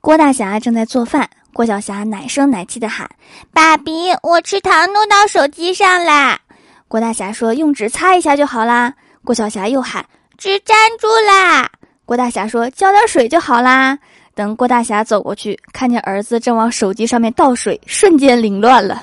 郭大侠正在做饭，郭小霞奶声奶气的喊：“爸比，我吃糖弄到手机上啦！”郭大侠说：“用纸擦一下就好啦。”郭小霞又喊：“纸粘住啦！”郭大侠说：“浇点水就好啦。”等郭大侠走过去，看见儿子正往手机上面倒水，瞬间凌乱了。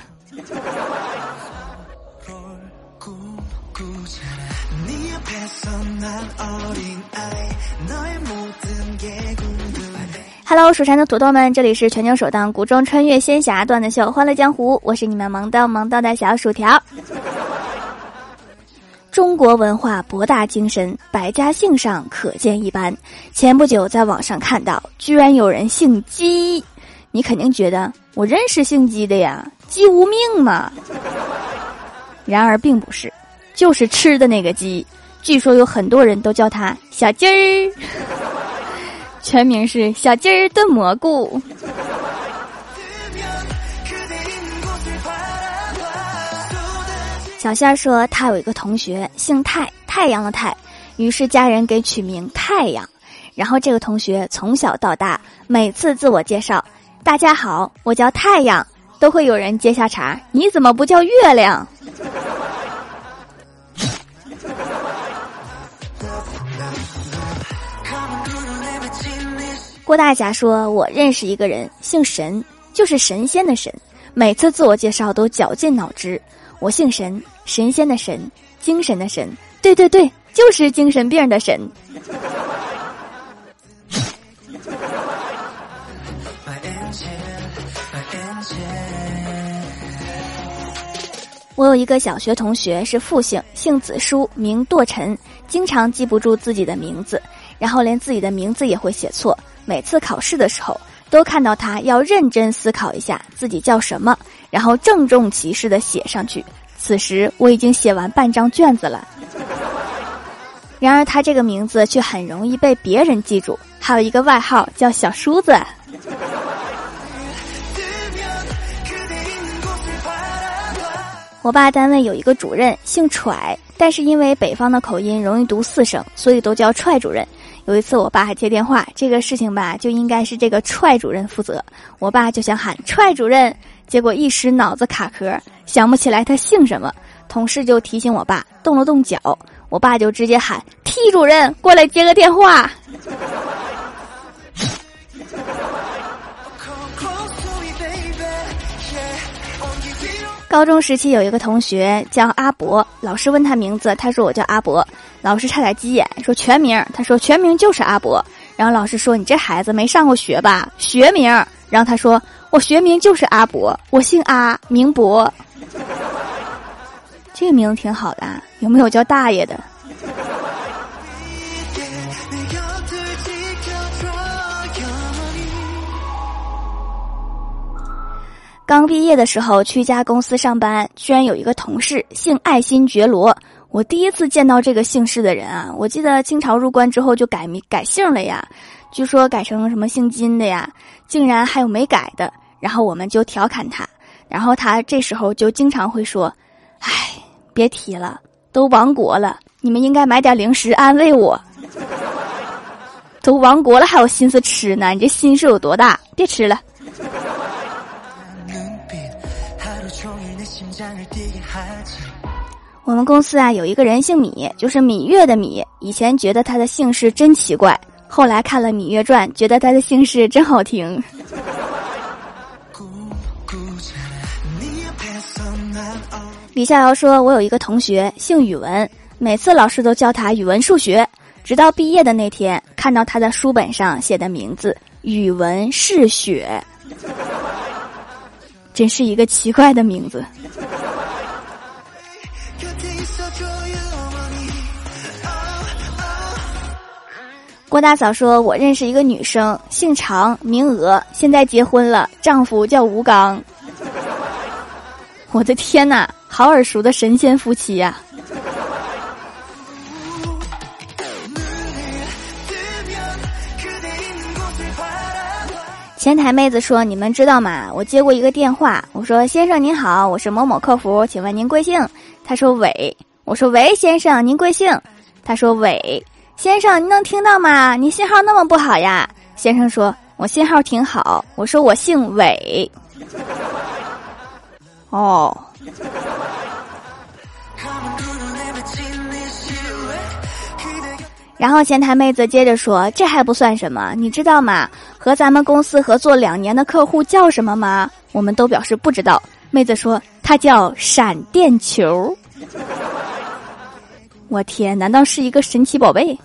Hello，蜀山的土豆们，这里是全球首档古装穿越仙侠段子秀《欢乐江湖》，我是你们萌到萌到的小薯条。中国文化博大精深，百家姓上可见一斑。前不久在网上看到，居然有人姓姬，你肯定觉得我认识姓姬的呀，姬无命嘛。然而并不是，就是吃的那个鸡。据说有很多人都叫他小鸡儿。全名是小鸡儿炖蘑菇。小仙说，他有一个同学姓太，太阳的太，于是家人给取名太阳。然后这个同学从小到大，每次自我介绍“大家好，我叫太阳”，都会有人接下茬：“你怎么不叫月亮？”郭大侠说：“我认识一个人，姓神，就是神仙的神。每次自我介绍都绞尽脑汁。我姓神，神仙的神，精神的神。对对对，就是精神病的神。” 我有一个小学同学是复姓，姓子书，名堕尘，经常记不住自己的名字，然后连自己的名字也会写错。每次考试的时候，都看到他要认真思考一下自己叫什么，然后郑重其事的写上去。此时我已经写完半张卷子了，然而他这个名字却很容易被别人记住，还有一个外号叫小叔子。我爸单位有一个主任姓踹，但是因为北方的口音容易读四声，所以都叫踹主任。有一次，我爸还接电话，这个事情吧，就应该是这个踹主任负责。我爸就想喊踹主任，结果一时脑子卡壳，想不起来他姓什么。同事就提醒我爸，动了动脚，我爸就直接喊踢主任过来接个电话。高中时期有一个同学叫阿伯，老师问他名字，他说我叫阿伯。老师差点急眼，说全名。他说全名就是阿伯。然后老师说你这孩子没上过学吧？学名。然后他说我学名就是阿伯，我姓阿，名伯。这个名字挺好的，有没有叫大爷的？刚毕业的时候去一家公司上班，居然有一个同事姓爱新觉罗。我第一次见到这个姓氏的人啊！我记得清朝入关之后就改名改姓了呀，据说改成什么姓金的呀，竟然还有没改的。然后我们就调侃他，然后他这时候就经常会说：“唉，别提了，都亡国了，你们应该买点零食安慰我。都亡国了还有心思吃呢？你这心是有多大？别吃了。”我们公司啊，有一个人姓米，就是芈月的芈。以前觉得他的姓氏真奇怪，后来看了《芈月传》，觉得他的姓氏真好听。李逍遥说：“我有一个同学姓语文，每次老师都教他语文、数学，直到毕业的那天，看到他的书本上写的名字‘语文是雪’，真是一个奇怪的名字。”郭大嫂说：“我认识一个女生，姓常，名娥，现在结婚了，丈夫叫吴刚。”我的天哪，好耳熟的神仙夫妻呀！前台妹子说：“你们知道吗？我接过一个电话，我说先生您好，我是某某客服，请问您贵姓？”他说：“伟。”我说：“喂，先生，您贵姓？”他说：“伟。”先生，您能听到吗？你信号那么不好呀。先生说：“我信号挺好。我说我姓韦。哦。然后前台妹子接着说：“这还不算什么，你知道吗？和咱们公司合作两年的客户叫什么吗？”我们都表示不知道。妹子说：“他叫闪电球。”我天，难道是一个神奇宝贝？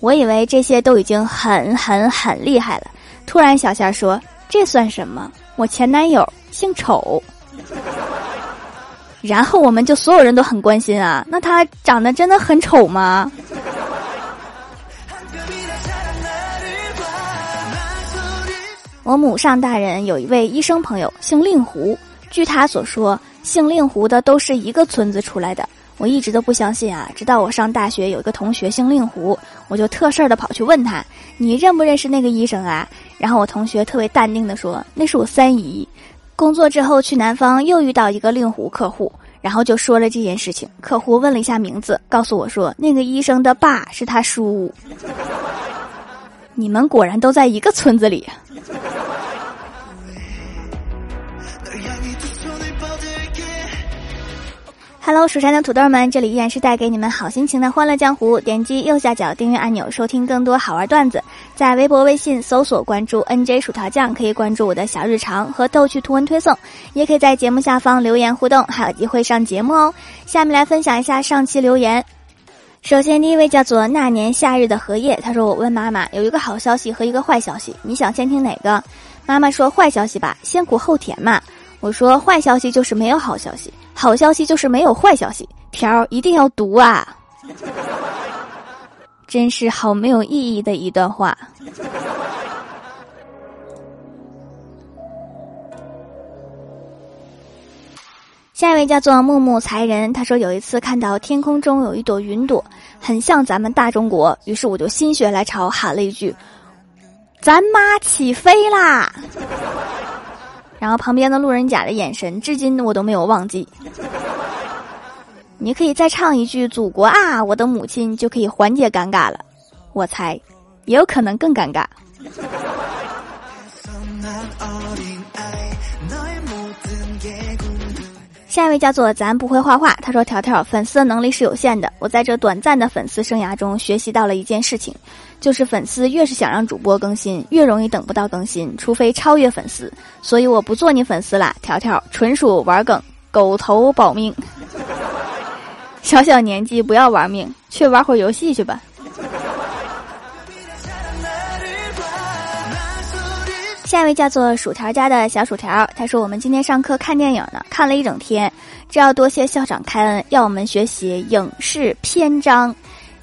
我以为这些都已经很很很厉害了。突然，小夏说：“这算什么？我前男友姓丑。”然后我们就所有人都很关心啊，那他长得真的很丑吗？我母上大人有一位医生朋友，姓令狐。据他所说，姓令狐的都是一个村子出来的。我一直都不相信啊，直到我上大学有一个同学姓令狐，我就特事儿的跑去问他：“你认不认识那个医生啊？”然后我同学特别淡定的说：“那是我三姨。”工作之后去南方，又遇到一个令狐客户，然后就说了这件事情。客户问了一下名字，告诉我说那个医生的爸是他叔。你们果然都在一个村子里。Hello，蜀山的土豆们，这里依然是带给你们好心情的欢乐江湖。点击右下角订阅按钮，收听更多好玩段子。在微博、微信搜索关注 NJ 薯条酱，可以关注我的小日常和逗趣图文推送，也可以在节目下方留言互动，还有机会上节目哦。下面来分享一下上期留言。首先，第一位叫做那年夏日的荷叶，他说：“我问妈妈，有一个好消息和一个坏消息，你想先听哪个？”妈妈说：“坏消息吧，先苦后甜嘛。”我说：“坏消息就是没有好消息。”好消息就是没有坏消息，条一定要读啊！真是好没有意义的一段话。下一位叫做木木才人，他说有一次看到天空中有一朵云朵，很像咱们大中国，于是我就心血来潮喊了一句：“咱妈起飞啦！”然后旁边的路人甲的眼神，至今我都没有忘记。你可以再唱一句“祖国啊，我的母亲”，就可以缓解尴尬了。我猜，也有可能更尴尬。下一位叫做咱不会画画，他说：“条条粉丝的能力是有限的，我在这短暂的粉丝生涯中学习到了一件事情，就是粉丝越是想让主播更新，越容易等不到更新，除非超越粉丝。所以我不做你粉丝啦，条条纯属玩梗，狗头保命。小小年纪不要玩命，去玩会儿游戏去吧。”下一位叫做薯条家的小薯条，他说：“我们今天上课看电影呢，看了一整天，这要多谢校长开恩，要我们学习影视篇章，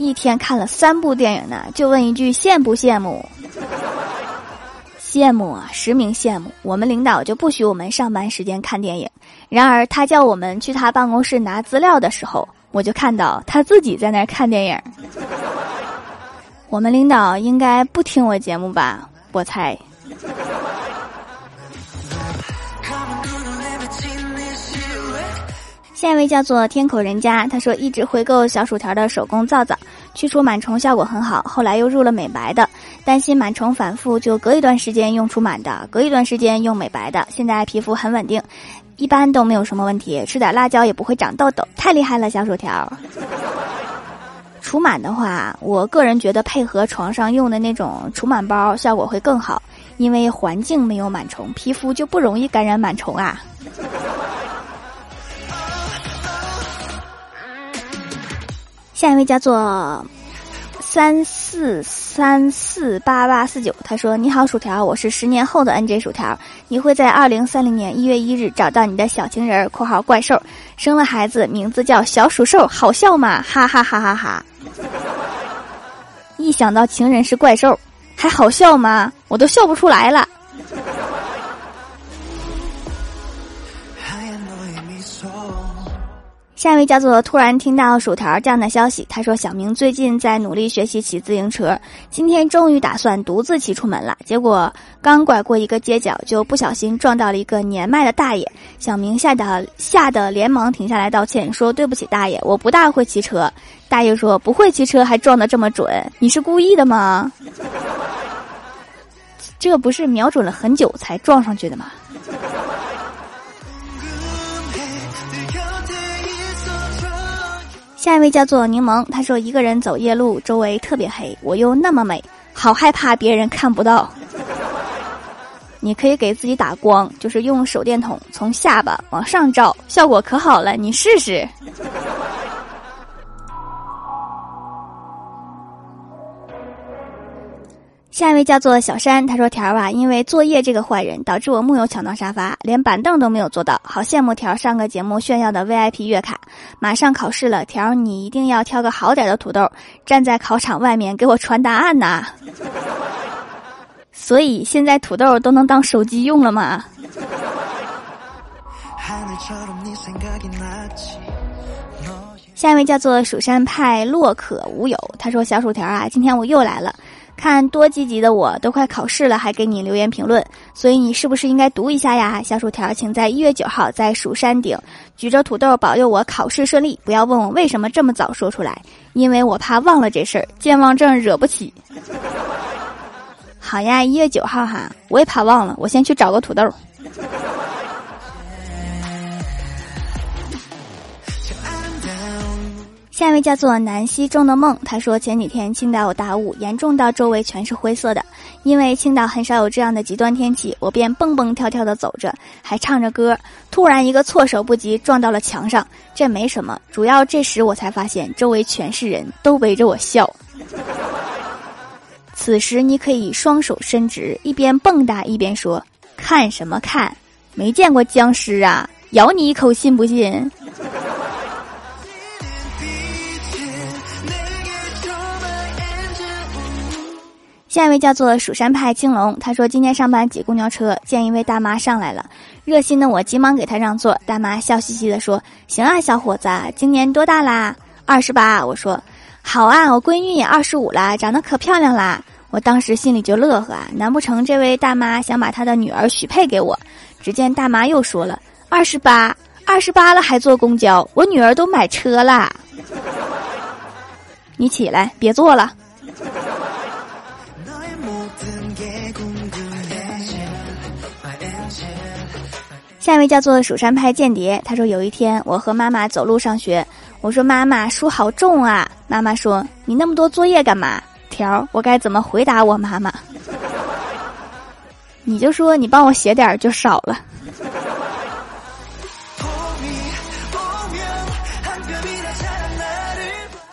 一天看了三部电影呢。就问一句，羡不羡慕？羡慕啊，实名羡慕。我们领导就不许我们上班时间看电影，然而他叫我们去他办公室拿资料的时候，我就看到他自己在那儿看电影。我们领导应该不听我节目吧？我猜。”下一位叫做天口人家，他说一直回购小薯条的手工皂皂，去除螨虫效果很好。后来又入了美白的，担心螨虫反复，就隔一段时间用除螨的，隔一段时间用美白的。现在皮肤很稳定，一般都没有什么问题，吃点辣椒也不会长痘痘，太厉害了，小薯条。除螨的话，我个人觉得配合床上用的那种除螨包效果会更好，因为环境没有螨虫，皮肤就不容易感染螨虫啊。下一位叫做三四三四八八四九，他说：“你好，薯条，我是十年后的 NJ 薯条，你会在二零三零年一月一日找到你的小情人（括号怪兽），生了孩子，名字叫小鼠兽，好笑吗？哈哈哈哈哈！一想到情人是怪兽，还好笑吗？我都笑不出来了。”下一位叫做突然听到薯条这样的消息，他说小明最近在努力学习骑自行车，今天终于打算独自骑出门了。结果刚拐过一个街角，就不小心撞到了一个年迈的大爷。小明吓得吓得连忙停下来道歉，说对不起大爷，我不大会骑车。大爷说不会骑车还撞得这么准，你是故意的吗？这不是瞄准了很久才撞上去的吗？下一位叫做柠檬，他说一个人走夜路，周围特别黑，我又那么美，好害怕别人看不到。你可以给自己打光，就是用手电筒从下巴往上照，效果可好了，你试试。下一位叫做小山，他说：“条儿啊，因为作业这个坏人，导致我木有抢到沙发，连板凳都没有坐到，好羡慕条上个节目炫耀的 VIP 月卡。马上考试了，条儿你一定要挑个好点的土豆，站在考场外面给我传答案呐。所以现在土豆都能当手机用了吗？”下一位叫做蜀山派洛可无有，他说：“小薯条啊，今天我又来了。”看多积极的我，都快考试了还给你留言评论，所以你是不是应该读一下呀？小薯条，请在一月九号在蜀山顶举着土豆保佑我考试顺利。不要问我为什么这么早说出来，因为我怕忘了这事儿，健忘症惹不起。好呀，一月九号哈，我也怕忘了，我先去找个土豆。下一位叫做南溪中的梦，他说前几天青岛有大雾，严重到周围全是灰色的。因为青岛很少有这样的极端天气，我便蹦蹦跳跳的走着，还唱着歌。突然一个措手不及，撞到了墙上。这没什么，主要这时我才发现周围全是人都围着我笑。此时你可以双手伸直，一边蹦跶一边说：“看什么看？没见过僵尸啊！咬你一口，信不信？”下一位叫做蜀山派青龙，他说今天上班挤公交车，见一位大妈上来了，热心的我急忙给她让座。大妈笑嘻嘻的说：“行啊，小伙子，今年多大啦？二十八。”我说：“好啊，我闺女也二十五啦，长得可漂亮啦。”我当时心里就乐呵啊，难不成这位大妈想把她的女儿许配给我？只见大妈又说了：“二十八，二十八了还坐公交，我女儿都买车啦。”你起来，别坐了。下一位叫做蜀山派间谍，他说有一天我和妈妈走路上学，我说妈妈书好重啊，妈妈说你那么多作业干嘛？条我该怎么回答我妈妈？你就说你帮我写点就少了。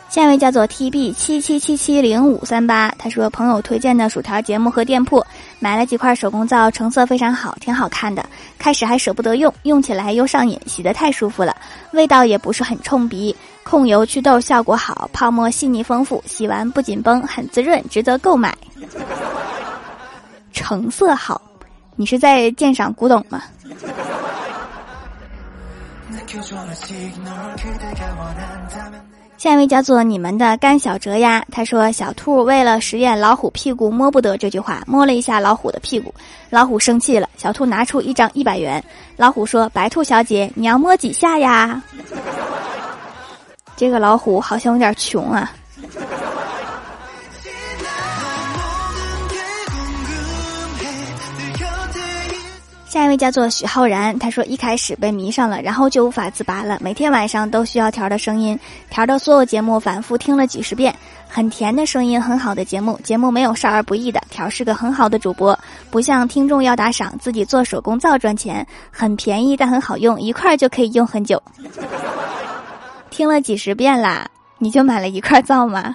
下一位叫做 T B 七七七七零五三八，他说朋友推荐的薯条节目和店铺，买了几块手工皂，成色非常好，挺好看的。开始还舍不得用，用起来又上瘾，洗的太舒服了，味道也不是很冲鼻，控油祛痘效果好，泡沫细腻丰富，洗完不紧绷，很滋润，值得购买。成色好，你是在鉴赏古董吗？下一位叫做你们的甘小哲呀，他说小兔为了实验老虎屁股摸不得这句话，摸了一下老虎的屁股，老虎生气了，小兔拿出一张一百元，老虎说：“白兔小姐，你要摸几下呀？”这个老虎好像有点穷啊。下一位叫做许浩然，他说一开始被迷上了，然后就无法自拔了，每天晚上都需要条的声音，条的所有节目反复听了几十遍，很甜的声音，很好的节目，节目没有少儿不宜的，条是个很好的主播，不像听众要打赏，自己做手工皂赚钱，很便宜但很好用，一块就可以用很久。听了几十遍啦，你就买了一块皂吗？